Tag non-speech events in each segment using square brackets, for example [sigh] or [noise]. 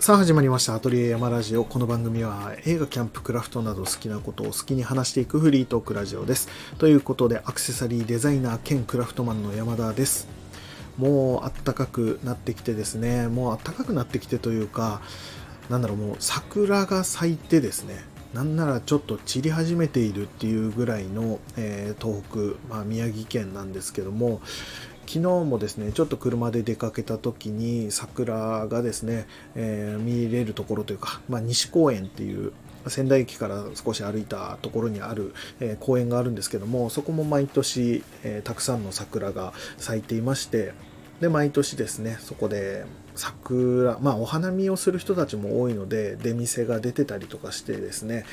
さあ始まりました。アトリエ山ラジオ。この番組は映画キャンプクラフトなど好きなことを好きに話していくフリートークラジオです。ということでアクセサリーデザイナー兼クラフトマンの山田です。もうあったかくなってきてですね。もうあったかくなってきてというかなんだろうもう桜が咲いてですね。なんならちょっと散り始めているっていうぐらいの、えー、東北、まあ、宮城県なんですけども昨日もですねちょっと車で出かけた時に桜がですね、えー、見れるところというか、まあ、西公園っていう仙台駅から少し歩いたところにある、え、公園があるんですけどもそこも毎年、え、たくさんの桜が咲いていましてで毎年ですねそこで桜まあお花見をする人たちも多いので出店が出てたりとかしてですね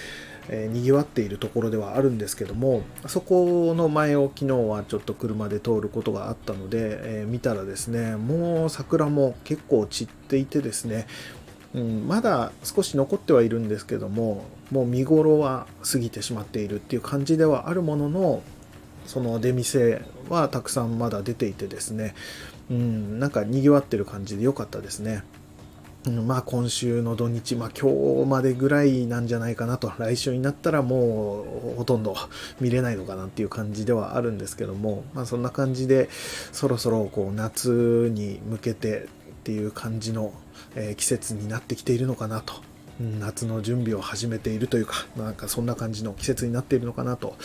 えー、にぎわっているところではあるんですけどもそこの前を昨日はちょっと車で通ることがあったので、えー、見たらですねもう桜も結構散っていてですね、うん、まだ少し残ってはいるんですけどももう見頃は過ぎてしまっているっていう感じではあるもののその出店はたくさんまだ出ていてですね、うん、なんかにぎわってる感じで良かったですね。うんまあ今週の土日、まあ今日までぐらいなんじゃないかなと、来週になったらもうほとんど見れないのかなっていう感じではあるんですけども、まあそんな感じでそろそろこう夏に向けてっていう感じの、えー、季節になってきているのかなと。夏の準備を始めているというか、なんかそんな感じの季節になっているのかなと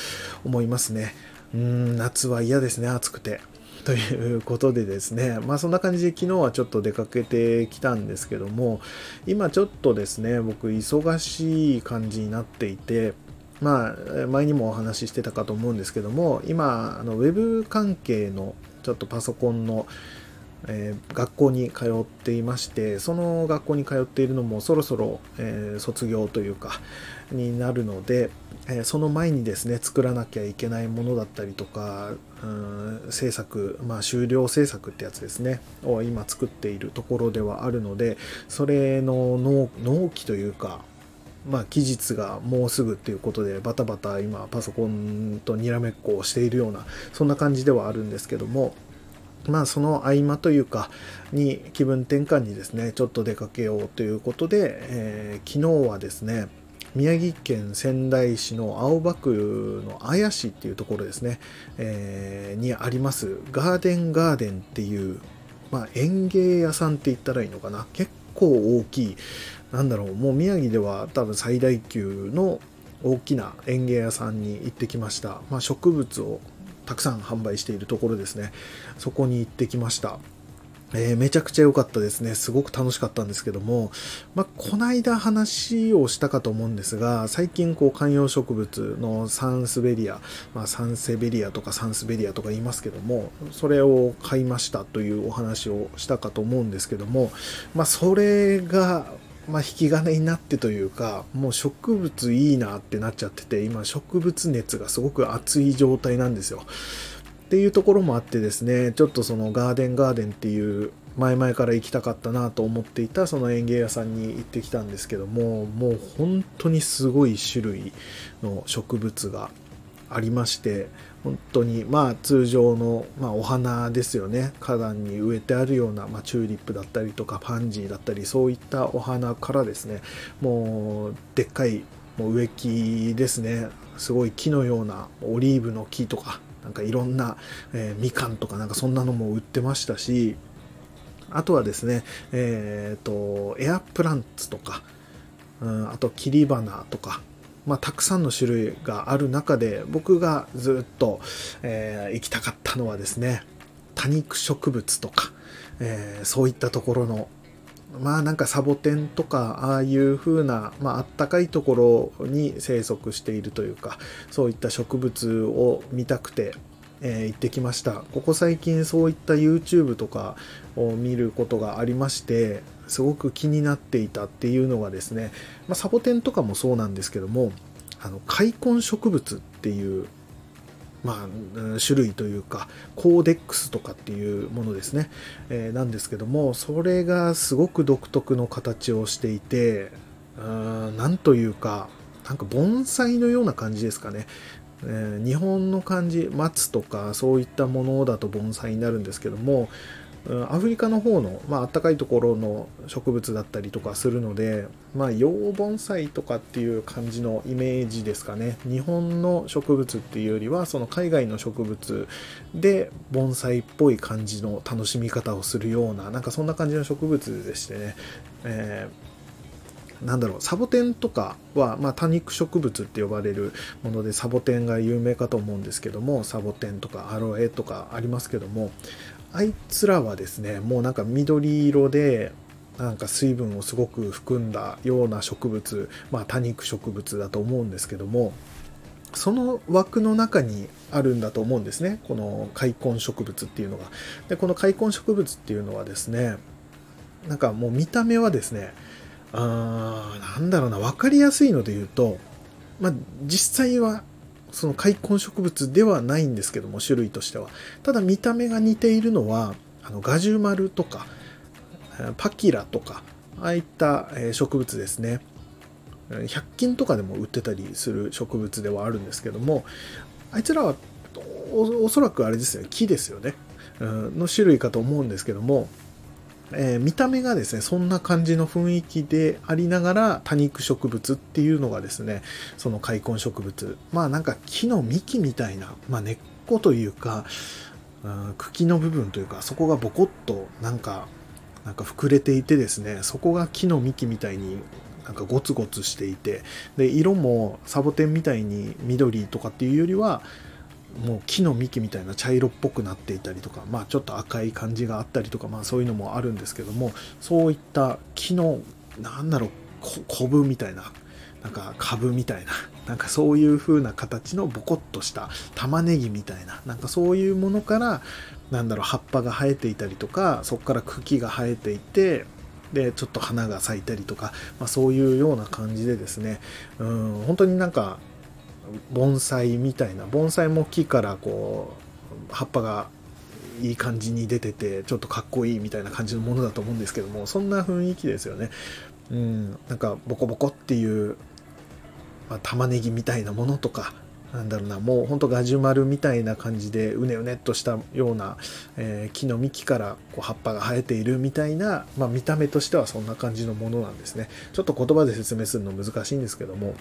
思いますね。うん、夏は嫌ですね、暑くて。[laughs] ということでですね、まあそんな感じで昨日はちょっと出かけてきたんですけども、今ちょっとですね、僕忙しい感じになっていて、まあ前にもお話ししてたかと思うんですけども、今、あのウェブ関係のちょっとパソコンのえー、学校に通っていましてその学校に通っているのもそろそろ、えー、卒業というかになるので、え、その前にですね作らなきゃいけないものだったりとかうん制作、まあ、終了制作ってやつですねを今作っているところではあるのでそれの納期というかまあ、期日がもうすぐっていうことでバタバタ今パソコンとにらめっこをしているようなそんな感じではあるんですけどもまあその合間というかに気分転換にですねちょっと出かけようということで、えー、昨日はですね宮城県仙台市の青葉区の綾市っていうところですね、えー、にありますガーデンガーデンっていう、まあ、園芸屋さんって言ったらいいのかな。結構大きいなんだろうもう宮城では多分最大級の大きな園芸屋さんに行ってきました、まあ、植物をたくさん販売しているところですね。そこに行ってきました。えー、めちゃくちゃ良かったですね。すごく楽しかったんですけども、まあ、こないだ話をしたかと思うんですが、最近こう観葉植物のサンスベリア、まあ、サンセベリアとかサンスベリアとか言いますけども、それを買いましたというお話をしたかと思うんですけども、まあ、それがまあ、引き金になってというか、もう植物いいなってなっちゃってて、今植物熱がすごく熱い状態なんですよ。っていうところもあってですね、ちょっとそのガーデンガーデンっていう前々から行きたかったなと思っていたその園芸屋さんに行ってきたんですけども、もう本当にすごい種類の植物がありまして、本当にまあ通常の、まあ、お花ですよね。花壇に植えてあるような、まあ、チューリップだったりとかパンジーだったりそういったお花からですねもうでっかいもう植木ですね。すごい木のようなオリーブの木とかなんかいろんな、えー、みかんとかなんかそんなのも売ってましたしあとはですねえっ、ー、とエアプランツとか、うん、あと切り花とかまあ、たくさんの種類がある中で僕がずっと、えー、行きたかったのはですね多肉植物とか、えー、そういったところのまあなんかサボテンとかああいう風な、まあ、あったかいところに生息しているというかそういった植物を見たくて、えー、行ってきました。ここ最近そういった YouTube とかを見ることがありましてすごく気になっていたっていうのがですね、まあ、サボテンとかもそうなんですけどもあの開墾植物っていうまあ、種類というか、コーデックスとかっていうものですね、えー、なんですけども、それがすごく独特の形をしていて、なんというか、なんか盆栽のような感じですかね。えー、日本の漢字松とかそういったものだと盆栽になるんですけどもアフリカの方の、まあったかいところの植物だったりとかするので、まあ、洋盆栽とかっていう感じのイメージですかね。日本の植物っていうよりはその海外の植物で盆栽っぽい感じの楽しみ方をするようななんかそんな感じの植物でしてね、えーなんだろうサボテンとかは、まあ、多肉植物って呼ばれるものでサボテンが有名かと思うんですけどもサボテンとかアロエとかありますけどもあいつらはですねもうなんか緑色でなんか水分をすごく含んだような植物、まあ、多肉植物だと思うんですけどもその枠の中にあるんだと思うんですねこの開根植物っていうのが。でこの開根植物っていうのはですねなんかもう見た目はですねあーなんだろうな、分かりやすいので言うと、まあ、実際はその開根植物ではないんですけども、種類としては。ただ見た目が似ているのは、あのガジュマルとか、パキラとか、ああいった植物ですね。100均とかでも売ってたりする植物ではあるんですけども、あいつらはおそらくあれですよね、木ですよね。の種類かと思うんですけども、えー、見た目がですね、そんな感じの雰囲気でありながら多肉植物っていうのがですね、その開根植物。まあなんか木の幹みたいな、まあ根っこというか、うん、茎の部分というか、そこがボコッとなんか、なんか膨れていてですね、そこが木の幹みたいになんかゴツゴツしていて、で、色もサボテンみたいに緑とかっていうよりは、もう木の幹みたいな茶色っぽくなっていたりとか、まあ、ちょっと赤い感じがあったりとか、まあ、そういうのもあるんですけどもそういった木のなんだろうコブみたいななんか株みたいな [laughs] なんかそういう風な形のボコッとした玉ねぎみたいななんかそういうものからなんだろう葉っぱが生えていたりとかそこから茎が生えていてでちょっと花が咲いたりとか、まあ、そういうような感じでですねうん本当になんか盆栽みたいな盆栽も木からこう葉っぱがいい感じに出ててちょっとかっこいいみたいな感じのものだと思うんですけどもそんな雰囲気ですよね。うんなんかボコボコっていう、まあ、玉ねぎみたいなものとかなんだろうなもうほんとガジュマルみたいな感じでうねうねっとしたような、えー、木の幹からこう葉っぱが生えているみたいな、まあ、見た目としてはそんな感じのものなんですね。ちょっと言葉で説明するの難しいんですけども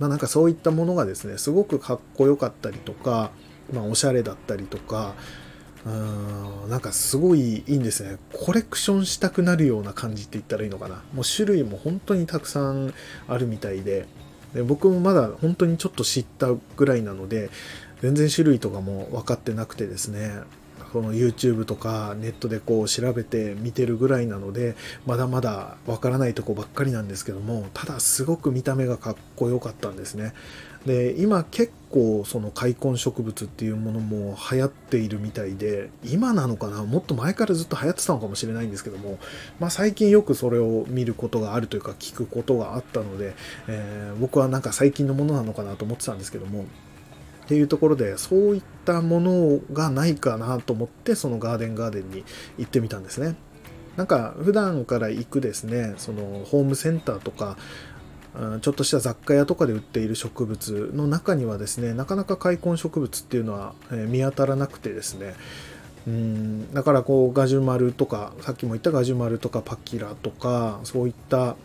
まあ、なんかそういったものがですねすごくかっこよかったりとか、まあ、おしゃれだったりとかうんなんかすごいいいんですね。コレクションしたくなるような感じって言ったらいいのかな。もう種類も本当にたくさんあるみたいで。で僕もまだ本当にちょっと知ったぐらいなので全然種類とかも分かってなくてですね。この YouTube とかネットでこう調べて見てるぐらいなのでまだまだわからないとこばっかりなんですけどもただすごく見た目がかっこよかったんですね。で今結構その開根植物っていうものも流行っているみたいで今なのかな？もっと前からずっと流行ってたのかもしれないんですけども、まあ、最近よくそれを見ることがあるというか聞くことがあったので、えー、僕はなんか最近のものなのかなと思ってたんですけどもっていうところでそういったものがないかなと思ってそのガーデンガーデンに行ってみたんですね。なんか普段から行くですねそのホームセンターとかちょっとした雑貨屋とかで売っている植物の中にはですねなかなか開墾植物っていうのは見当たらなくてですね。うんだからこうガジュマルとかさっきも言ったガジュマルとかパキラとかそういった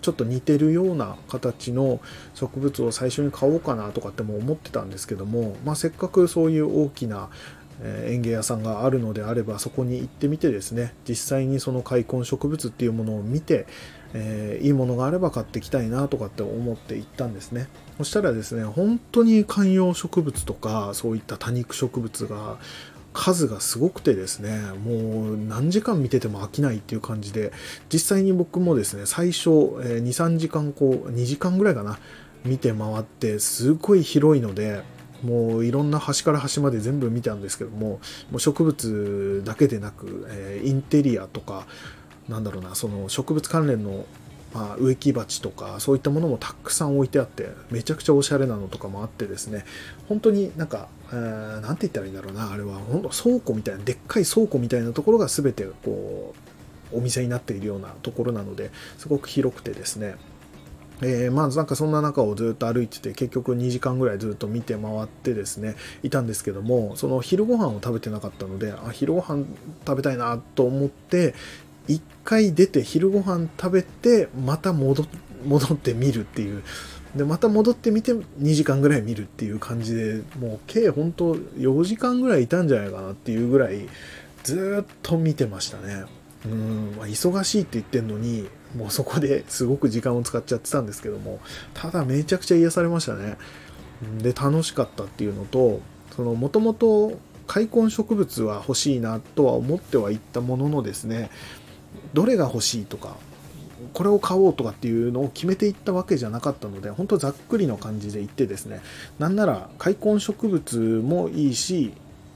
ちょっと似てるような形の植物を最初に買おうかなとかっても思ってたんですけども、まあ、せっかくそういう大きな園芸屋さんがあるのであればそこに行ってみてですね実際にその開墾植物っていうものを見て、えー、いいものがあれば買ってきたいなとかって思って行ったんですね。そしたらですね本当に観葉植物とかそういった多肉植物が数がすごくてですね、もう何時間見てても飽きないっていう感じで、実際に僕もですね、最初、え2、3時間こう、2時間ぐらいかな、見て回って、すごい広いので、もういろんな端から端まで全部見たんですけども、もう植物だけでなく、えインテリアとか、なんだろうな、その植物関連のまあ、植木鉢とかそういったものもたくさん置いてあってめちゃくちゃおしゃれなのとかもあってですね。本当になんか何、えー、て言ったらいいんだろうなあれは。本当倉庫みたいなでっかい倉庫みたいなところが全てこうお店になっているようなところなのですごく広くてですね。えー、まあなんかそんな中をずっと歩いてて結局2時間ぐらいずっと見て回ってですねいたんですけどもその昼ご飯を食べてなかったのであ昼ご飯食べたいなと思って1回出て昼ご飯食べてまた戻ってみるっていう。でまた戻ってみて2時間ぐらい見るっていう感じでもう計本当4時間ぐらいいたんじゃないかなっていうぐらいずっと見てましたね。うん、まあ、忙しいって言ってんのにもうそこですごく時間を使っちゃってたんですけどもただめちゃくちゃ癒されましたね。で楽しかったっていうのとそのもともと開墾植物は欲しいなとは思ってはいったもののですねどれが欲しいとかこれを買おうとかっていうのを決めていったわけじゃなかったので本当ざっくりの感じで言ってですねなんなら開墾植物もいいし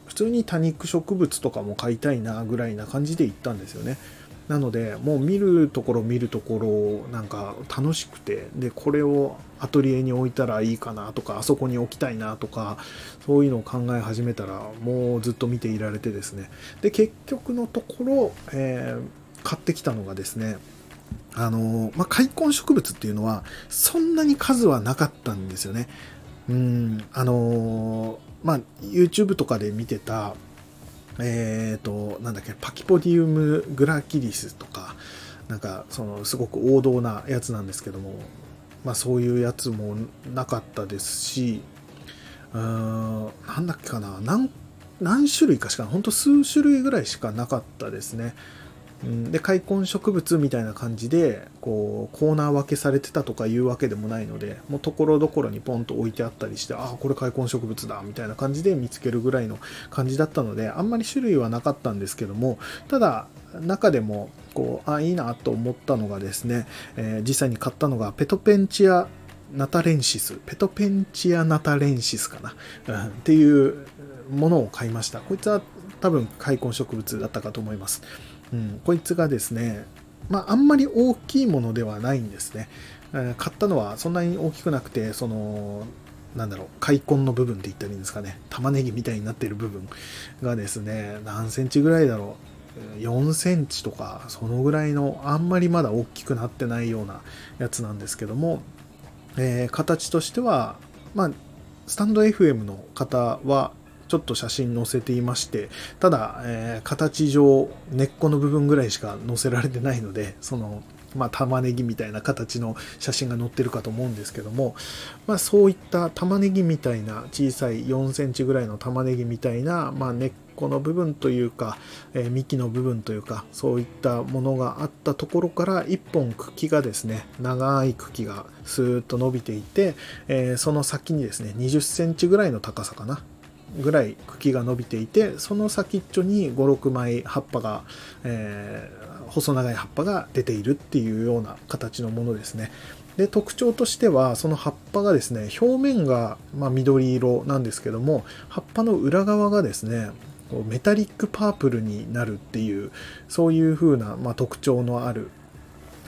普通に多肉植物とかも買いたいなぐらいな感じで行ったんですよね。なのでもう見るところ見るところなんか楽しくてでこれをアトリエに置いたらいいかなとかあそこに置きたいなとかそういうのを考え始めたらもうずっと見ていられてですね。で結局のところ、えー、買ってきたのがですねあのまあ、開墾植物っていうのはそんなに数はなかったんですよね。うん、あのまあ、YouTube とかで見てた、えっ、ー、と、なんだっけ、パキポディウムグラキリスとか、なんか、その、すごく王道なやつなんですけども、まあ、そういうやつもなかったですし、うーん、なんだっけかな、何、何種類かしか、ほんと数種類ぐらいしかなかったですね。うん。で開墾植物みたいな感じでこうコーナー分けされてたとかいうわけでもないのでもうところどころにポンと置いてあったりしてああこれ開墾植物だみたいな感じで見つけるぐらいの感じだったのであんまり種類はなかったんですけどもただ中でもこうあいいなと思ったのがですね、えー、実際に買ったのがペトペンチアナタレンシスペトペンチアナタレンシスかな、うん、っていうものを買いました。こいつは多分開墾植物だったかと思います。うん、こいつがですね、まあ、あんまり大きいものではないんですね。買ったのはそんなに大きくなくて、その、なんだろう、開根の部分って言ったらいいんですかね。玉ねぎみたいになってる部分がですね、何センチぐらいだろう。4センチとか、そのぐらいの、あんまりまだ大きくなってないようなやつなんですけども、えー、形としては、まあ、スタンド FM の方はちょっと写真載せていまして、ただ、えー、形上、根っこの部分ぐらいしか載せられてないので、その、まあ、玉ねぎみたいな形の写真が載ってるかと思うんですけども、まあ、そういった玉ねぎみたいな小さい4センチぐらいの玉ねぎみたいな、まあ、根っこの部分というか、えー、幹の部分というかそういったものがあったところから1本茎がですね長い茎がスーッと伸びていて、えー、その先にですね20センチぐらいの高さかな。ぐらい茎が伸びていてその先っちょに56枚葉っぱが、えー、細長い葉っぱが出ているっていうような形のものですね。で特徴としてはその葉っぱがですね表面が、まあ、緑色なんですけども葉っぱの裏側がですねメタリックパープルになるっていうそういう風な、まあ、特徴のある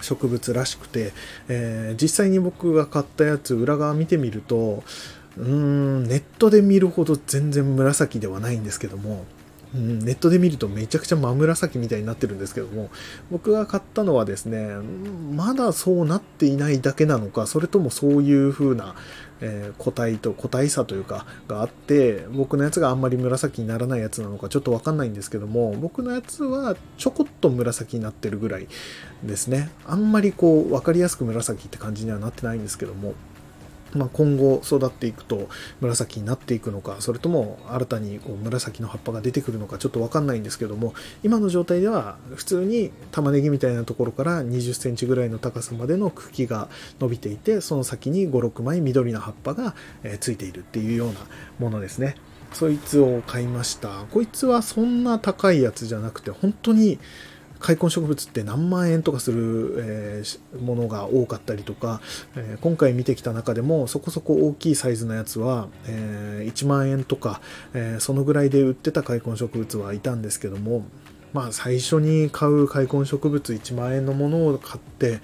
植物らしくて、えー、実際に僕が買ったやつ裏側見てみるとうーん、ネットで見るほど全然紫ではないんですけども、うん、ネットで見るとめちゃくちゃ真紫みたいになってるんですけども、僕が買ったのはですね、まだそうなっていないだけなのか、それともそういう風な、えー、個体と個体差というかがあって僕のやつがあんまり紫にならないやつなのかちょっとわかんないんですけども僕のやつはちょこっと紫になってるぐらいですね。あんまりこう分かりやすく紫って感じにはなってないんですけどもまあ、今後育っていくと紫になっていくのかそれとも新たにこう紫の葉っぱが出てくるのかちょっと分かんないんですけども今の状態では普通に玉ねぎみたいなところから2 0センチぐらいの高さまでの茎が伸びていてその先に56枚緑の葉っぱがついているっていうようなものですね。そいつを買いました。こいつはそんな高いやつじゃなくて本当に開墾植物って何万円とかする、えー、ものが多かったりとか、えー、今回見てきた中でもそこそこ大きいサイズのやつは、えー、1万円とか、えそのぐらいで売ってた開墾植物はいたんですけどもまあ最初に買う開墾植物1万円のものを買って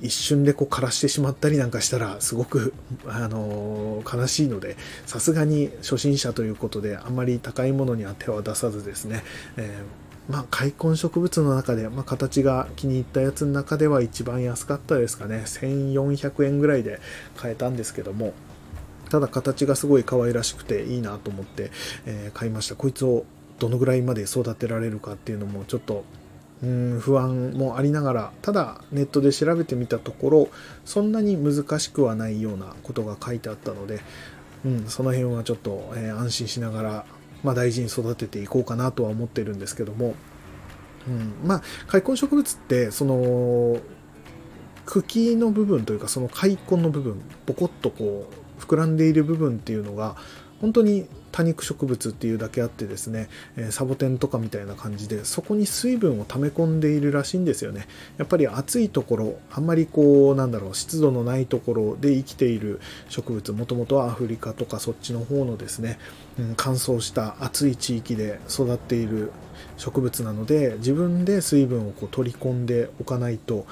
一瞬でこう枯らしてしまったりなんかしたらすごく、あのー、悲しいのでさすがに初心者ということであんまり高いものには手は出さずですね、えーまあ、開墾植物の中で、まあ、形が気に入ったやつの中では一番安かったですかね。1400円ぐらいで買えたんですけども、ただ形がすごい可愛らしくていいなと思って、えー、買いました。こいつをどのぐらいまで育てられるかっていうのもちょっとうん不安もありながらただネットで調べてみたところそんなに難しくはないようなことが書いてあったので、うん、その辺はちょっと、えー、安心しながらまあ、大事に育てていこうかなとは思ってるんですけども、うん、まあ開墾植物ってその茎の部分というかその開墾の部分ボコッとこう膨らんでいる部分っていうのが本当に多肉植物っていうだけあってですね、えサボテンとかみたいな感じでそこに水分を溜め込んでいるらしいんですよね。やっぱり暑いところあんまりこうなんだろう湿度のないところで生きている植物もともとはアフリカとかそっちの方のですね、うん、乾燥した暑い地域で育っている植物なので自分で水分をこう取り込んでおかないと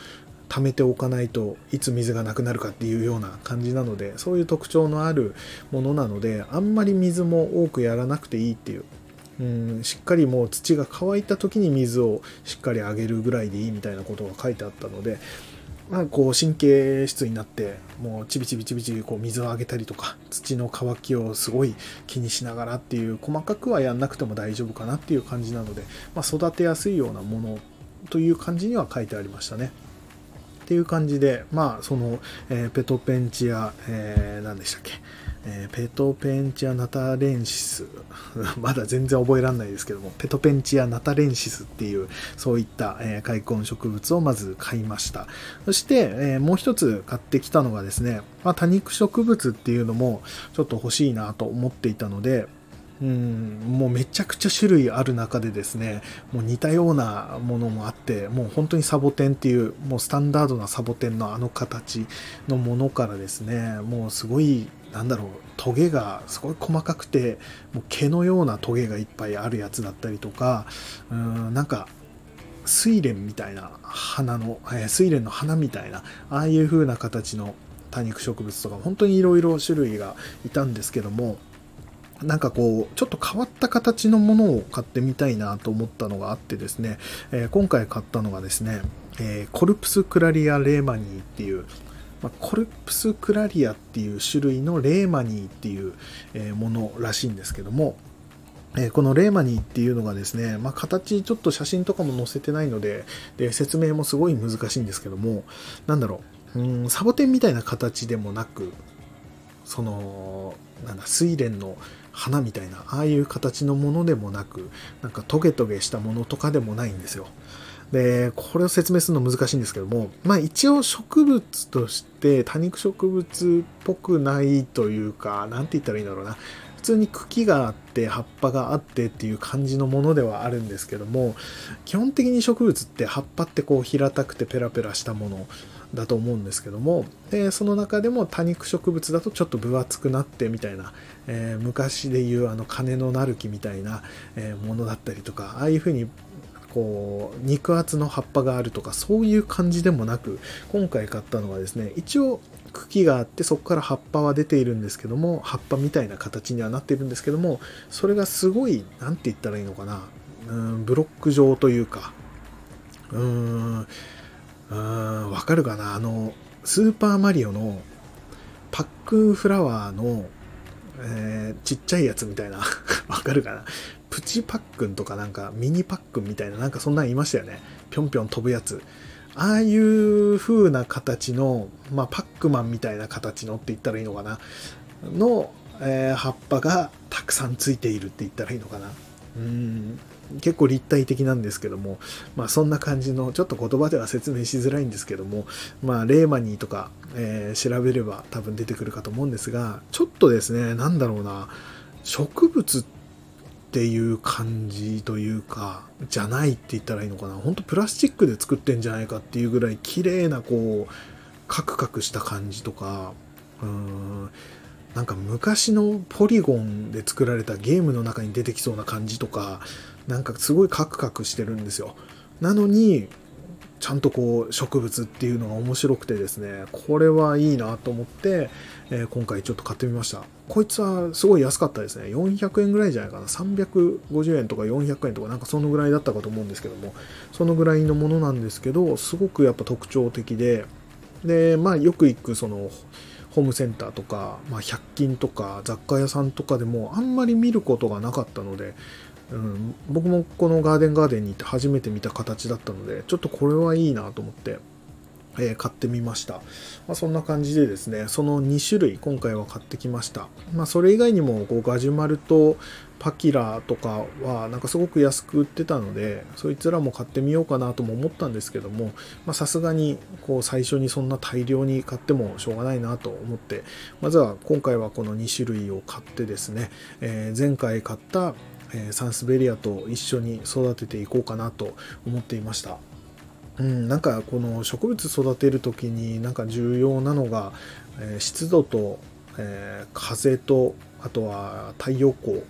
貯めておかないといつ水がなくなるかっていうような感じなのでそういう特徴のあるものなのであんまり水も多くやらなくていいっていううんしっかりもう土が乾いた時に水をしっかりあげるぐらいでいいみたいなことが書いてあったのでまあ、こう神経質になってもうちびちびちびちびこう水をあげたりとか土の乾きをすごい気にしながらっていう細かくはやんなくても大丈夫かなっていう感じなので、まあ、育てやすいようなものという感じには書いてありましたね。っていう感じで、まあ、その、えー、ペトペンチア、えー、何でしたっけ、えー、ペトペンチアナタレンシス、[laughs] まだ全然覚えられないですけども、ペトペンチアナタレンシスっていう、そういった、えー、開墾植物をまず買いました。そして、えー、もう一つ買ってきたのがですね、まあ、多肉植物っていうのもちょっと欲しいなと思っていたので、うん、もうめちゃくちゃ種類ある中でですね、もう似たようなものもあって、もう本当にサボテンっていう、もうスタンダードなサボテンのあの形のものからですね、もうすごい、なんだろう、トゲがすごい細かくて、もう毛のようなトゲがいっぱいあるやつだったりとか、うん、なんか、睡蓮みたいな花の、えー、睡蓮の花みたいな、ああいう風な形の多肉植物とか、本当にいろいろ種類がいたんですけども、なんかこう、ちょっと変わった形のものを買ってみたいなと思ったのがあってですね、えー、今回買ったのがですね、えー、コルプスクラリア・レーマニーっていう、まあ、コルプスクラリアっていう種類のレーマニーっていうえものらしいんですけども、えこのレーマニーっていうのがですね、まあ、形ちょっと写真とかも載せてないのでで説明もすごい難しいんですけどもなんだろううんサボテンみたいな形でもなくそのなんだ睡蓮の花みたいなああいう形のものでもなくなんかトゲトゲしたものとかでもないんですよ。でこれを説明するの難しいんですけどもまあ一応植物として多肉植物っぽくないというか何て言ったらいいんだろうな。普通に茎があって葉っぱがあってっていう感じのものではあるんですけども基本的に植物って葉っぱってこう平たくてペラペラしたものだと思うんですけどもでその中でも多肉植物だとちょっと分厚くなってみたいな、えー、昔でいうあの金のなる木みたいな、えものだったりとかああいうふうにこう肉厚の葉っぱがあるとかそういう感じでもなく今回買ったのはですね一応茎があってそこから葉っぱは出ているんですけども葉っぱみたいな形にはなっているんですけどもそれがすごい何て言ったらいいのかなうんブロック状というかうーんうんわかるかなあのスーパーマリオのパックンフラワーの、えー、ちっちゃいやつみたいな。[laughs] わかるかな？プチパックンとかなんかミニパックンみたいななんかそんなんいましたよね。ぴょんぴょん飛ぶやつ。ああいう風な形の、まあ、パックマンみたいな形のって言ったらいいのかな？の、えー、葉っぱがたくさんついているって言ったらいいのかな？うん。結構立体的なんですけども、まあそんな感じの、ちょっと言葉では説明しづらいんですけども、まあレーマニーとか、えー、調べれば多分出てくるかと思うんですが、ちょっとですね、なんだろうな、植物っていう感じというか、じゃないって言ったらいいのかな、ほんとプラスチックで作ってんじゃないかっていうぐらい綺麗なこう、カクカクした感じとか、うーん、なんか昔のポリゴンで作られたゲームの中に出てきそうな感じとか、なんかすごいカクカクしてるんですよ。なのに、ちゃんとこう植物っていうのが面白くてですねこれはいいなと思って、えー、今回ちょっと買ってみました。こいつはすごい安かったですね。400円ぐらいじゃないかな。350円とか400円とかなんかそのぐらいだったかと思うんですけども。そのぐらいのものなんですけどすごくやっぱ特徴的で。でまあよく行くそのホームセンターとか、まあ、100均とか雑貨屋さんとかでもあんまり見ることがなかったのでうん、僕もこのガーデンガーデンに行って初めて見た形だったのでちょっとこれはいいなと思って、えー、買ってみました、まあ、そんな感じでですねその2種類今回は買ってきました、まあ、それ以外にもこうガジュマルとパキラとかはなんかすごく安く売ってたのでそいつらも買ってみようかなとも思ったんですけどもさすがにこう最初にそんな大量に買ってもしょうがないなと思ってまずは今回はこの2種類を買ってですね、えー、前回買ったえサンスベリアと一緒に育てていこうかなと思っていました。うん、なんかこの植物育てる時になんか重要なのが、え湿度と、え風とあとは太陽光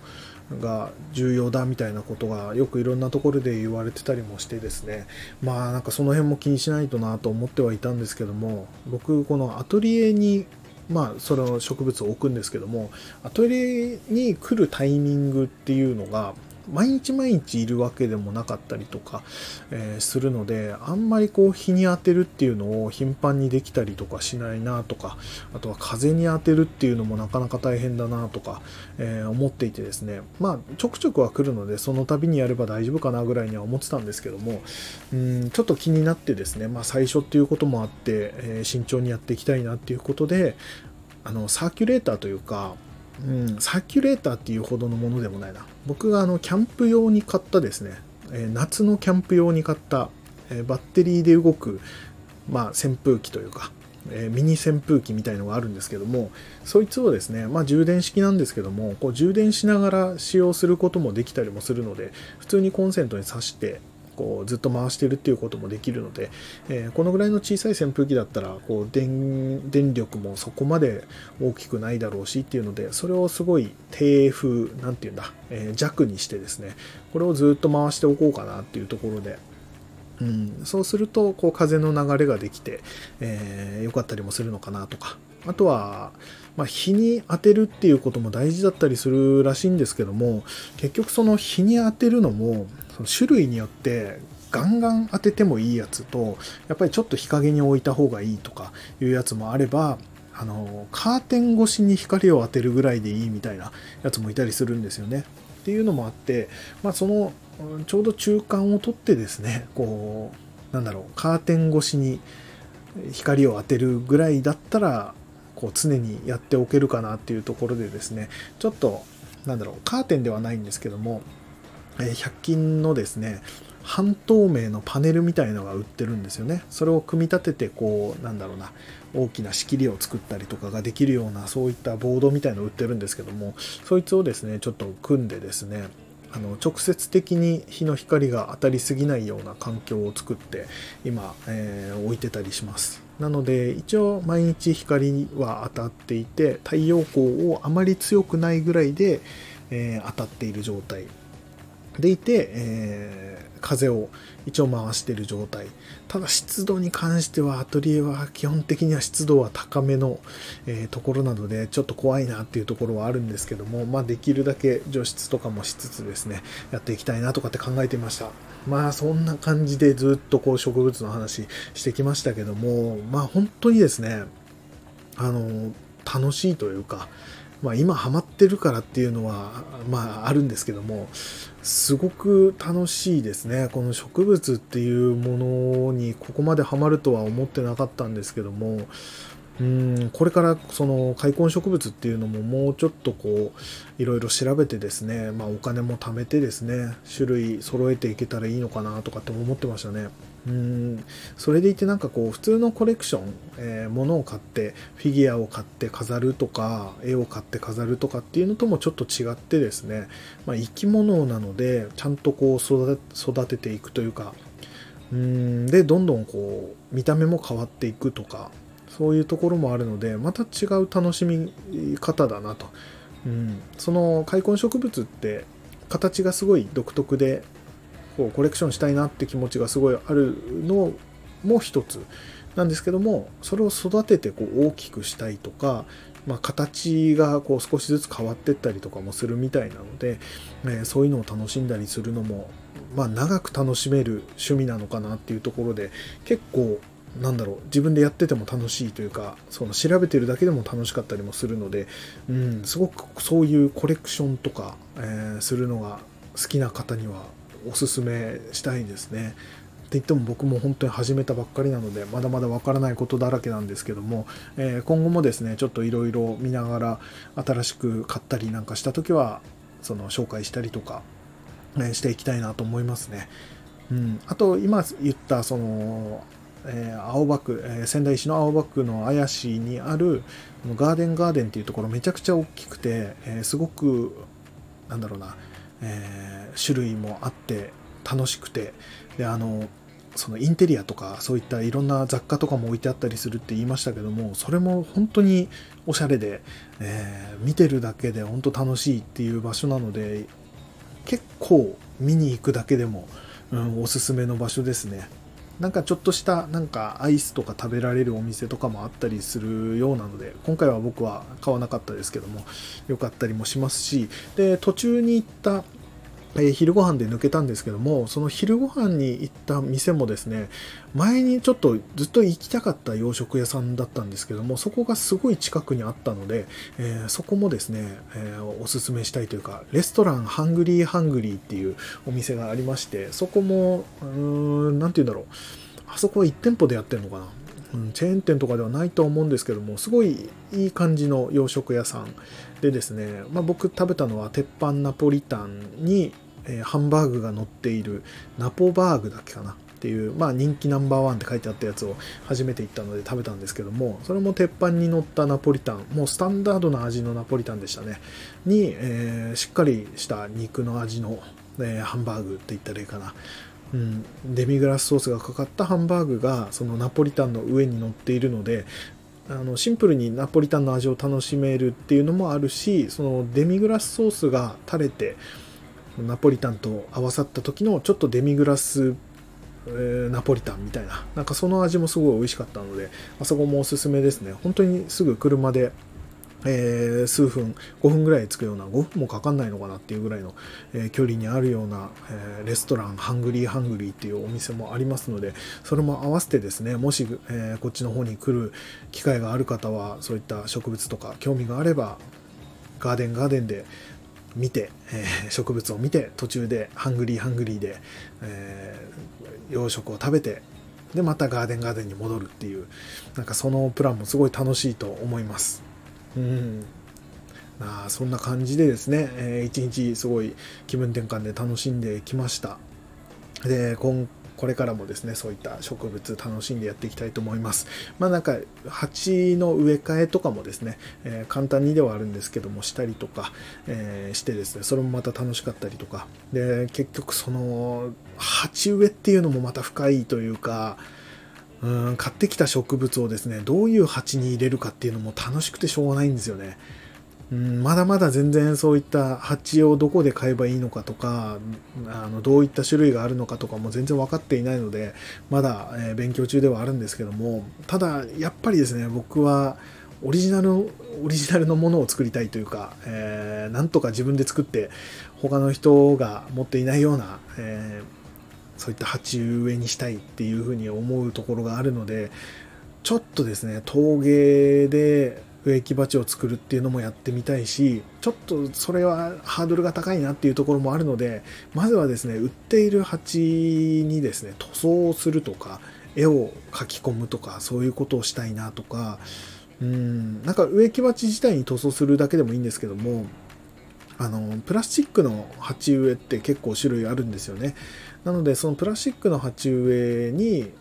が重要だみたいなことがよくいろんなところで言われてたりもしてですねまあなんかその辺も気にしないとなと思ってはいたんですけども僕このアトリエにまあ、その植物を置くんですけどもアトリエに来るタイミングっていうのが毎日毎日いるわけでもなかったりとか、えー、するのであんまりこう日に当てるっていうのを頻繁にできたりとかしないなとかあとは風に当てるっていうのもなかなか大変だなとか、えー、思っていてですね。まあちょくちょくは来るのでその度にやれば大丈夫かなぐらいには思ってたんですけどもうんちょっと気になってですね、まあ、最初っていうこともあって、えー、慎重にやっていきたいなっていうことであのサーキュレーターというかうん、サーキュレーターっていうほどのものでもないな。僕があのキャンプ用に買ったですね、え夏のキャンプ用に買った、えバッテリーで動く、まあ、扇風機というか、えミニ扇風機みたいのがあるんですけども、そいつをですね、まあ、充電式なんですけども、こう充電しながら使用することもできたりもするので、普通にコンセントに挿して、こうずっと回してるっていうこともできるので、えー、このぐらいの小さい扇風機だったらこう電電力もそこまで大きくないだろうしっていうのでそれをすごい低風なんていうんだ、えー、弱にしてですねこれをずっと回しておこうかなっていうところでうん、そうするとこう風の流れができて、えー、よかったりもするのかなとか。あとは、まあ、日に当てるっていうことも大事だったりするらしいんですけども結局その日に当てるのもその種類によってガンガン当ててもいいやつとやっぱりちょっと日陰に置いた方がいいとかいうやつもあればあのカーテン越しに光を当てるぐらいでいいみたいなやつもいたりするんですよね。っていうのもあって、まあ、そのちょうど中間を取ってですねこうなんだろうカーテン越しに光を当てるぐらいだったらこう常にやっておけるかなっていうところでですねちょっとなんだろうカーテンではないんですけどもえ100均のですね半透明のパネルみたいのが売ってるんですよね。それを組み立ててこうなんだろうな大きな仕切りを作ったりとかができるようなそういったボードみたいのを売ってるんですけどもそいつをですねちょっと組んでですねあの直接的に日の光が当たりすぎないような環境を作って今、えー、置いてたりします。なので一応毎日光は当たっていて太陽光をあまり強くないぐらいで、えー、当たっている状態。でいて、えー、風を一応回してる状態。ただ湿度に関してはアトリエは基本的には湿度は高めの、えー、ところなのでちょっと怖いなっていうところはあるんですけども、まあできるだけ除湿とかもしつつですね、やっていきたいなとかって考えていました。まあそんな感じでずっとこう植物の話してきましたけども、まあ本当にですね、あの、楽しいというか、まあ、今ハマってるからっていうのは、まあ、あるんですけどもすごく楽しいですね。この植物っていうものにここまでハマるとは思ってなかったんですけども。うんこれからその開墾植物っていうのももうちょっとこういろいろ調べてですね、まあ、お金も貯めてですね種類揃えていけたらいいのかなとかって思ってましたね。うんそれでいてなんかこう普通のコレクション、えー、物を買ってフィギュアを買って飾るとか絵を買って飾るとかっていうのともちょっと違ってですね、まあ、生き物なのでちゃんとこう育てていくというかうんでどんどんこう見た目も変わっていくとかそういうところもあるのでまた違う楽しみ方だなと、うん、その開墾植物って形がすごい独特でこうコレクションしたいなって気持ちがすごいあるのも一つ。なんですけどもそれを育ててこう大きくしたいとか、まあ、形がこう少しずつ変わってったりとかもするみたいなので、えー、そういうのを楽しんだりするのも、まあ、長く楽しめる趣味なのかなっていうところで結構なんだろう自分でやってても楽しいというかその調べてるだけでも楽しかったりもするので、うん、すごくそういうコレクションとか、えー、するのが好きな方にはおすすめしたいですね。って言っても僕も本当に始めたばっかりなのでまだまだわからないことだらけなんですけども、えー、今後もですねちょっといろいろ見ながら新しく買ったりなんかした時はその紹介したりとか、えしていきたいなと思いますね。うん、あと今言ったそのえー、青葉区、えー、仙台市の青葉区の綾市にあるガーデンガーデンっていうところめちゃくちゃ大きくて、えー、すごくなんだろうな、え種類もあって楽しくてであのそのインテリアとかそういったいろんな雑貨とかも置いてあったりするって言いましたけどもそれも本当におしゃれで、え見てるだけで本当楽しいっていう場所なので結構見に行くだけでも、うん、おすすめの場所ですね。なんかちょっとしたなんかアイスとか食べられるお店とかもあったりするようなので今回は僕は買わなかったですけども良かったりもしますしで途中に行ったえ、昼ご飯で抜けたんですけども、その昼ご飯に行った店もですね、前にちょっとずっと行きたかった洋食屋さんだったんですけども、そこがすごい近くにあったので、えー、そこもですね、えー、おすすめしたいというか、レストランハングリーハングリーっていうお店がありまして、そこも、うーん、なんて言うんだろう。あそこは1店舗でやってるのかな。うん、チェーン店とかではないと思うんですけども、すごいいい感じの洋食屋さんでですね、まあ、僕食べたのは鉄板ナポリタンに、えー、ハンバーグが乗っているナポバーグだっけかなっていう、まあ、人気ナンバーワンって書いてあったやつを初めて行ったので食べたんですけどもそれも鉄板に乗ったナポリタン。もうスタンダードな味のナポリタンでしたね。に、えー、しっかりした肉の味の、えー、ハンバーグって言ったらいいかな。うん、デミグラスソースがかかったハンバーグがそのナポリタンの上に乗っているのであのシンプルにナポリタンの味を楽しめるっていうのもあるしそのデミグラスソースが垂れてナポリタンと合わさった時のちょっとデミグラス、えー、ナポリタンみたいな。なんかその味もすごい美味しかったのであそこもおすすめですね。本当にすぐ車でえー、数分、5分ぐらい着くような、5分もかかんないのかなっていうぐらいの、えー、距離にあるような、えー、レストラン、ハングリーハングリーっていうお店もありますので、それも合わせてですね、もし、えこっちの方に来る機会がある方は、そういった植物とか興味があれば、ガーデンガーデンで見て、え植物を見て、途中でハングリーハングリーで、え洋食を食べて、で、またガーデンガーデンに戻るっていう、なんかそのプランもすごい楽しいと思います。うん。あそんな感じでですね、えー、一日すごい気分転換で楽しんできました。で、今これからもですね、そういった植物楽しんでやっていきたいと思います。まあなんか、鉢の植え替えとかもですね、えー、簡単にではあるんですけども、したりとか、えー、してですね、それもまた楽しかったりとか、で、結局その、鉢植えっていうのもまた深いというか、うん買ってきた植物をですねどういう鉢に入れるかっていうのも楽しくてしょうがないんですよね。うんまだまだ全然そういった鉢をどこで買えばいいのかとかあのどういった種類があるのかとかも全然分かっていないのでまだ、え、勉強中ではあるんですけどもただやっぱりですね僕はオリジナルオリジナルのものを作りたいというか、えー、なんとか自分で作って他の人が持っていないような、えーそういった鉢植えにしたいっていうふうに思うところがあるのでちょっとですね陶芸で植木鉢を作るっていうのもやってみたいしちょっとそれはハードルが高いなっていうところもあるのでまずはですね売っている鉢にですね塗装をするとか絵を描き込むとかそういうことをしたいなとかうんなんか植木鉢自体に塗装するだけでもいいんですけどもあのプラスチックの鉢植えって結構種類あるんですよね。なのでそのプラスチックの鉢植えに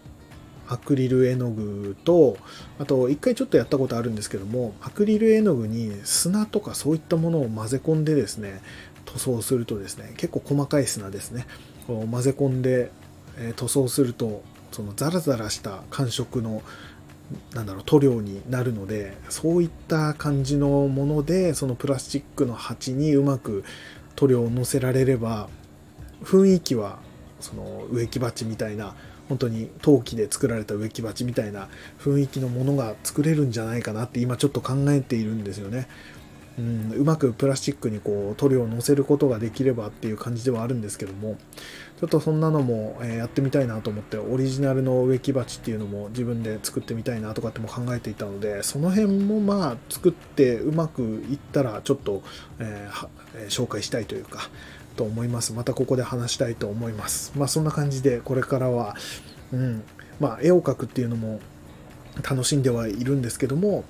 アクリル絵の具とあと一回ちょっとやったことあるんですけどもアクリル絵の具に砂とかそういったものを混ぜ込んでですね塗装するとですね結構細かい砂ですねこう混ぜ込んで、え塗装するとそのザラザラした感触のなんだろう塗料になるのでそういった感じのものでそのプラスチックの鉢にうまく塗料をのせられれば雰囲気はその植木鉢みたいな本当に陶器で作られた植木鉢みたいな雰囲気のものが作れるんじゃないかなって今ちょっと考えているんですよね。うん、うまくプラスチックにこう塗料を乗せることができればっていう感じではあるんですけどもちょっとそんなのも、えやってみたいなと思ってオリジナルの植木鉢っていうのも自分で作ってみたいなとかっても考えていたのでその辺もまあ作ってうまくいったらちょっと、えー、紹介したいというかと思います。またここで話したいと思います。まあそんな感じでこれからは、うん、まあ絵を描くっていうのも楽しんではいるんですけども、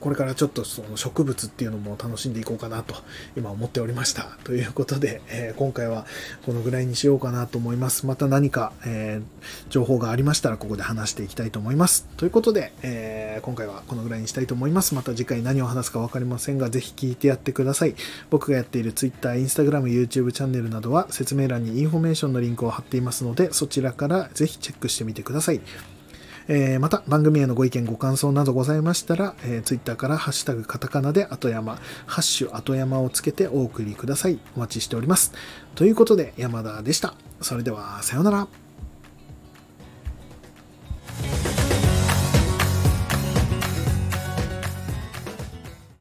これからちょっとその植物っていうのも楽しんでいこうかなと今思っておりました。ということで、えー、今回はこのぐらいにしようかなと思います。また何か、えー、情報がありましたらここで話していきたいと思います。ということで、えー、今回はこのぐらいにしたいと思います。また次回何を話すか分かりませんが、ぜひ聞いてやってください。僕がやっている Twitter、Instagram、YouTube チャンネルなどは説明欄にインフォメーションのリンクを貼っていますので、そちらからぜひチェックしてみてください。えー、また番組へのご意見ご感想などございましたら、えー、Twitter から「ハッシュタグカタカナ」で後山「ハッシュ後山」をつけてお送りください。お待ちしております。ということで山田でした。それではさようなら。